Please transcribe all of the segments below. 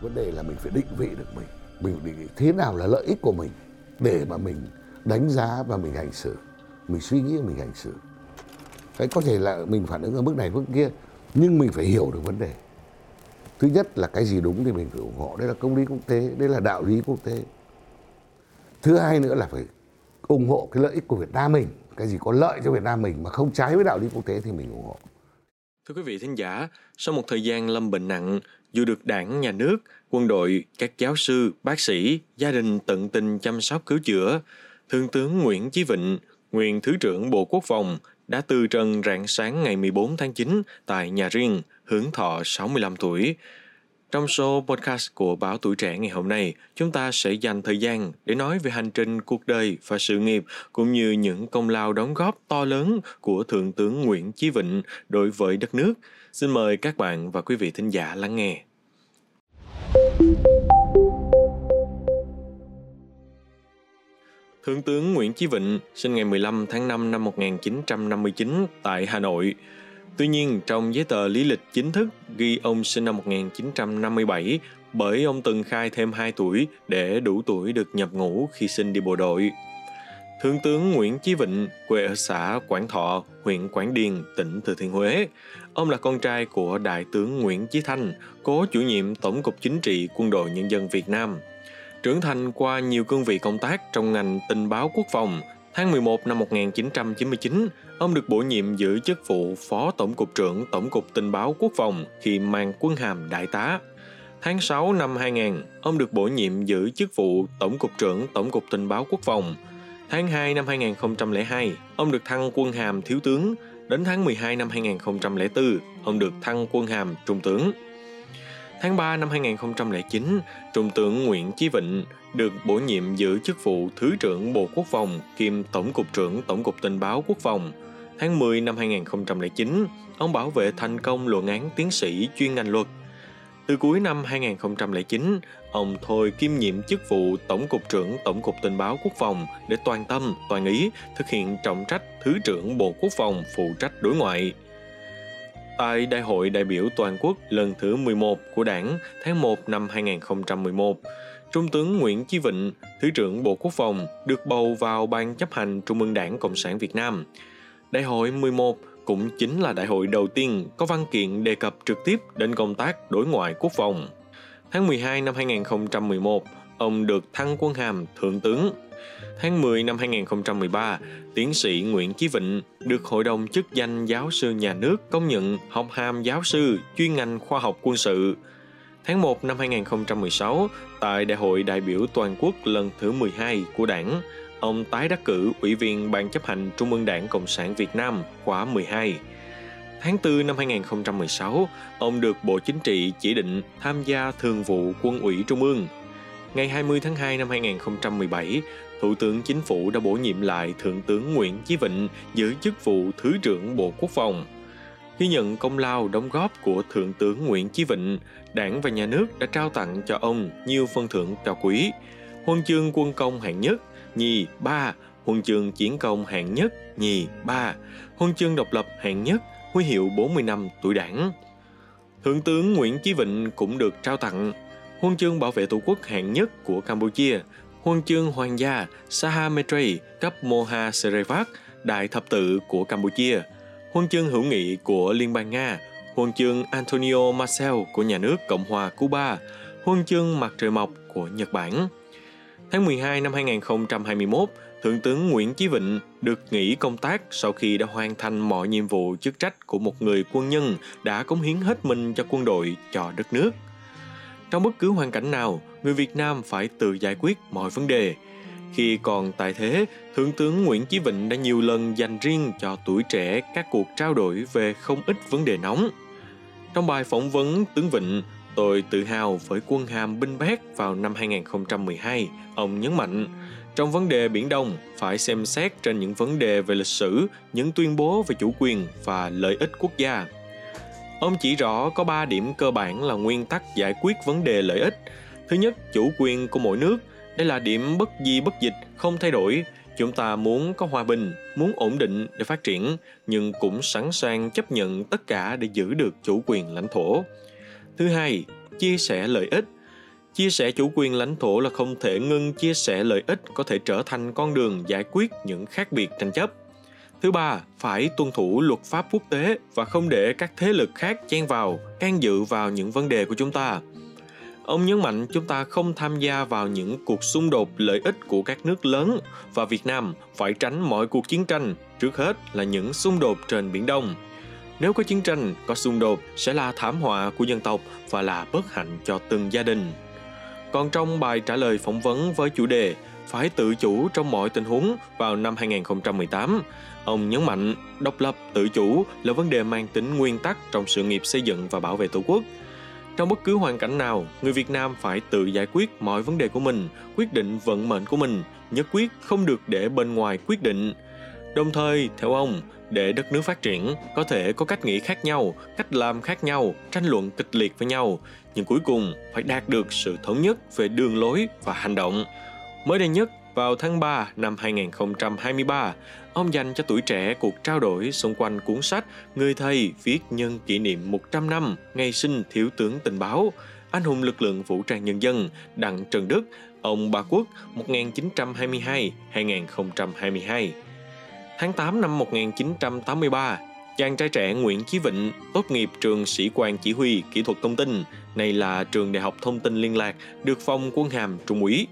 vấn đề là mình phải định vị được mình. Mình định vị thế nào là lợi ích của mình để mà mình đánh giá và mình hành xử. Mình suy nghĩ mình hành xử. Cái có thể là mình phản ứng ở mức này mức kia nhưng mình phải hiểu được vấn đề. Thứ nhất là cái gì đúng thì mình phải ủng hộ. Đây là công lý quốc tế đây là đạo lý quốc tế. Thứ hai nữa là phải ủng hộ cái lợi ích của Việt Nam mình. Cái gì có lợi cho Việt Nam mình mà không trái với đạo lý quốc tế thì mình ủng hộ. Thưa quý vị thính giả, sau một thời gian lâm bệnh nặng, dù được đảng, nhà nước, quân đội, các giáo sư, bác sĩ, gia đình tận tình chăm sóc cứu chữa, Thượng tướng Nguyễn Chí Vịnh, nguyên Thứ trưởng Bộ Quốc phòng, đã từ trần rạng sáng ngày 14 tháng 9 tại nhà riêng, hưởng thọ 65 tuổi. Trong số podcast của Báo Tuổi Trẻ ngày hôm nay, chúng ta sẽ dành thời gian để nói về hành trình cuộc đời và sự nghiệp cũng như những công lao đóng góp to lớn của Thượng tướng Nguyễn Chí Vịnh đối với đất nước. Xin mời các bạn và quý vị thính giả lắng nghe. Thượng tướng Nguyễn Chí Vịnh sinh ngày 15 tháng 5 năm 1959 tại Hà Nội. Tuy nhiên, trong giấy tờ lý lịch chính thức ghi ông sinh năm 1957 bởi ông từng khai thêm 2 tuổi để đủ tuổi được nhập ngũ khi sinh đi bộ đội. Thượng tướng Nguyễn Chí Vịnh, quê ở xã Quảng Thọ, huyện Quảng Điền, tỉnh Thừa Thiên Huế. Ông là con trai của Đại tướng Nguyễn Chí Thanh, cố chủ nhiệm Tổng cục Chính trị Quân đội Nhân dân Việt Nam. Trưởng thành qua nhiều cương vị công tác trong ngành tình báo quốc phòng, tháng 11 năm 1999, ông được bổ nhiệm giữ chức vụ Phó Tổng cục trưởng Tổng cục Tình báo Quốc phòng khi mang quân hàm đại tá. Tháng 6 năm 2000, ông được bổ nhiệm giữ chức vụ Tổng cục trưởng Tổng cục Tình báo Quốc phòng. Tháng 2 năm 2002, ông được thăng quân hàm thiếu tướng. Đến tháng 12 năm 2004, ông được thăng quân hàm trung tướng. Tháng 3 năm 2009, Trung tướng Nguyễn Chí Vịnh được bổ nhiệm giữ chức vụ Thứ trưởng Bộ Quốc phòng kiêm Tổng cục trưởng Tổng cục Tình báo Quốc phòng. Tháng 10 năm 2009, ông bảo vệ thành công luận án tiến sĩ chuyên ngành luật. Từ cuối năm 2009, ông thôi kiêm nhiệm chức vụ Tổng cục trưởng Tổng cục Tình báo Quốc phòng để toàn tâm, toàn ý thực hiện trọng trách Thứ trưởng Bộ Quốc phòng phụ trách đối ngoại. Tại Đại hội đại biểu toàn quốc lần thứ 11 của Đảng tháng 1 năm 2011, Trung tướng Nguyễn Chí Vịnh, Thứ trưởng Bộ Quốc phòng, được bầu vào Ban chấp hành Trung ương Đảng Cộng sản Việt Nam. Đại hội 11 cũng chính là đại hội đầu tiên có văn kiện đề cập trực tiếp đến công tác đối ngoại quốc phòng. Tháng 12 năm 2011, ông được thăng quân hàm Thượng tướng. Tháng 10 năm 2013, tiến sĩ Nguyễn Chí Vịnh được Hội đồng chức danh giáo sư nhà nước công nhận học hàm giáo sư chuyên ngành khoa học quân sự. Tháng 1 năm 2016, tại Đại hội đại biểu toàn quốc lần thứ 12 của Đảng, ông tái đắc cử Ủy viên Ban chấp hành Trung ương Đảng Cộng sản Việt Nam khóa 12. Tháng 4 năm 2016, ông được Bộ Chính trị chỉ định tham gia Thường vụ Quân ủy Trung ương. Ngày 20 tháng 2 năm 2017, Thủ tướng Chính phủ đã bổ nhiệm lại Thượng tướng Nguyễn Chí Vịnh giữ chức vụ Thứ trưởng Bộ Quốc phòng. Ghi nhận công lao đóng góp của Thượng tướng Nguyễn Chí Vịnh, Đảng và Nhà nước đã trao tặng cho ông nhiều phần thưởng cao quý, huân chương quân công hạng nhất, nhì, ba, huân chương chiến công hạng nhất, nhì, ba, huân chương độc lập hạng nhất, huy hiệu 40 năm tuổi đảng. Thượng tướng Nguyễn Chí Vịnh cũng được trao tặng huân chương bảo vệ tổ quốc hạng nhất của Campuchia, huân chương hoàng gia Sahametri cấp Moha Serevat, đại thập tự của Campuchia, huân chương hữu nghị của Liên bang Nga, huân chương Antonio Marcel của nhà nước Cộng hòa Cuba, huân chương mặt trời mọc của Nhật Bản. Tháng 12 năm 2021, Thượng tướng Nguyễn Chí Vịnh được nghỉ công tác sau khi đã hoàn thành mọi nhiệm vụ chức trách của một người quân nhân đã cống hiến hết mình cho quân đội, cho đất nước. Trong bất cứ hoàn cảnh nào, người Việt Nam phải tự giải quyết mọi vấn đề. Khi còn tại thế, Thượng tướng Nguyễn Chí Vịnh đã nhiều lần dành riêng cho tuổi trẻ các cuộc trao đổi về không ít vấn đề nóng. Trong bài phỏng vấn tướng Vịnh, tôi tự hào với quân hàm binh bét vào năm 2012, ông nhấn mạnh, trong vấn đề Biển Đông phải xem xét trên những vấn đề về lịch sử, những tuyên bố về chủ quyền và lợi ích quốc gia. Ông chỉ rõ có 3 điểm cơ bản là nguyên tắc giải quyết vấn đề lợi ích. Thứ nhất, chủ quyền của mỗi nước. Đây là điểm bất di bất dịch, không thay đổi. Chúng ta muốn có hòa bình, muốn ổn định để phát triển, nhưng cũng sẵn sàng chấp nhận tất cả để giữ được chủ quyền lãnh thổ. Thứ hai, chia sẻ lợi ích. chia sẻ chủ quyền lãnh thổ là không thể ngưng chia sẻ lợi ích có thể trở thành con đường giải quyết những khác biệt tranh chấp thứ ba, phải tuân thủ luật pháp quốc tế và không để các thế lực khác chen vào, can dự vào những vấn đề của chúng ta. Ông nhấn mạnh chúng ta không tham gia vào những cuộc xung đột lợi ích của các nước lớn và việt nam phải tránh mọi cuộc chiến tranh, trước hết là những xung đột trên biển đông. Nếu có chiến tranh, có xung đột sẽ là thảm họa của dân tộc và là bất hạnh cho từng gia đình. Còn trong bài trả lời phỏng vấn với chủ đề phải tự chủ trong mọi tình huống vào năm 2018, ông nhấn mạnh độc lập tự chủ là vấn đề mang tính nguyên tắc trong sự nghiệp xây dựng và bảo vệ Tổ quốc. Trong bất cứ hoàn cảnh nào, người Việt Nam phải tự giải quyết mọi vấn đề của mình, quyết định vận mệnh của mình, nhất quyết không được để bên ngoài quyết định. Đồng thời, theo ông, để đất nước phát triển có thể có cách nghĩ khác nhau cách làm khác nhau tranh luận kịch liệt với nhau nhưng cuối cùng phải đạt được sự thống nhất về đường lối và hành động mới đây nhất vào tháng 3 năm 2023, ông dành cho tuổi trẻ cuộc trao đổi xung quanh cuốn sách Người thầy viết nhân kỷ niệm 100 năm ngày sinh Thiếu tướng tình báo, anh hùng lực lượng vũ trang nhân dân Đặng Trần Đức, ông Ba Quốc 1922-2022. Tháng 8 năm 1983, chàng trai trẻ Nguyễn Chí Vịnh tốt nghiệp trường sĩ quan chỉ huy kỹ thuật thông tin, này là trường Đại học Thông tin Liên lạc, được phong quân hàm trung úy.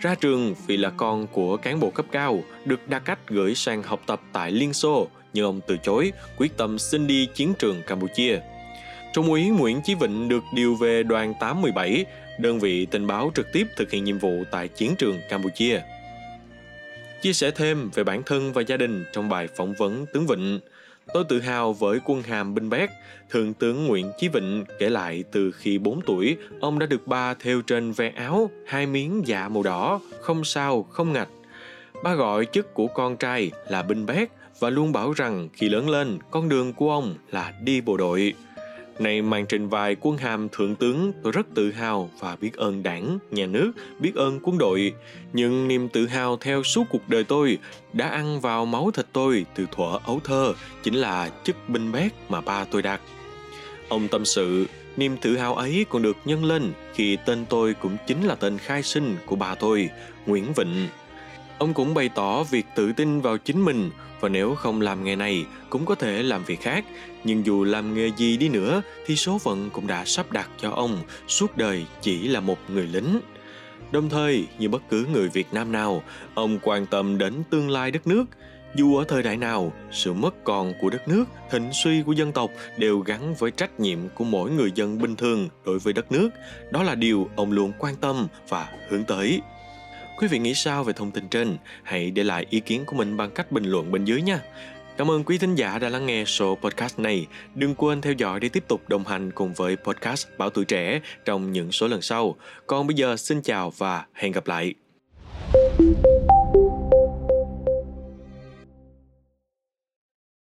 Ra trường vì là con của cán bộ cấp cao, được đa cách gửi sang học tập tại Liên Xô, nhưng ông từ chối, quyết tâm xin đi chiến trường Campuchia. Trung úy Nguyễn Chí Vịnh được điều về đoàn 817, đơn vị tình báo trực tiếp thực hiện nhiệm vụ tại chiến trường Campuchia. Chia sẻ thêm về bản thân và gia đình trong bài phỏng vấn tướng Vịnh, Tôi tự hào với quân hàm binh bét, Thượng tướng Nguyễn Chí Vịnh kể lại từ khi 4 tuổi, ông đã được ba theo trên ve áo, hai miếng dạ màu đỏ, không sao, không ngạch. Ba gọi chức của con trai là binh bét và luôn bảo rằng khi lớn lên, con đường của ông là đi bộ đội. Này mang trên vai quân hàm thượng tướng, tôi rất tự hào và biết ơn đảng, nhà nước, biết ơn quân đội. Nhưng niềm tự hào theo suốt cuộc đời tôi đã ăn vào máu thịt tôi từ thuở ấu thơ, chính là chức binh bét mà ba tôi đặt. Ông tâm sự, niềm tự hào ấy còn được nhân lên khi tên tôi cũng chính là tên khai sinh của bà tôi, Nguyễn Vịnh. Ông cũng bày tỏ việc tự tin vào chính mình và nếu không làm nghề này cũng có thể làm việc khác. Nhưng dù làm nghề gì đi nữa thì số phận cũng đã sắp đặt cho ông, suốt đời chỉ là một người lính. Đồng thời, như bất cứ người việt nam nào, ông quan tâm đến tương lai đất nước. Dù ở thời đại nào, sự mất còn của đất nước thịnh suy của dân tộc đều gắn với trách nhiệm của mỗi người dân bình thường đối với đất nước. Đó là điều ông luôn quan tâm và hướng tới. Quý vị nghĩ sao về thông tin trên? Hãy để lại ý kiến của mình bằng cách bình luận bên dưới nha. Cảm ơn quý thính giả đã lắng nghe số podcast này. Đừng quên theo dõi để tiếp tục đồng hành cùng với podcast Bảo Tuổi Trẻ trong những số lần sau. Còn bây giờ, xin chào và hẹn gặp lại. thank you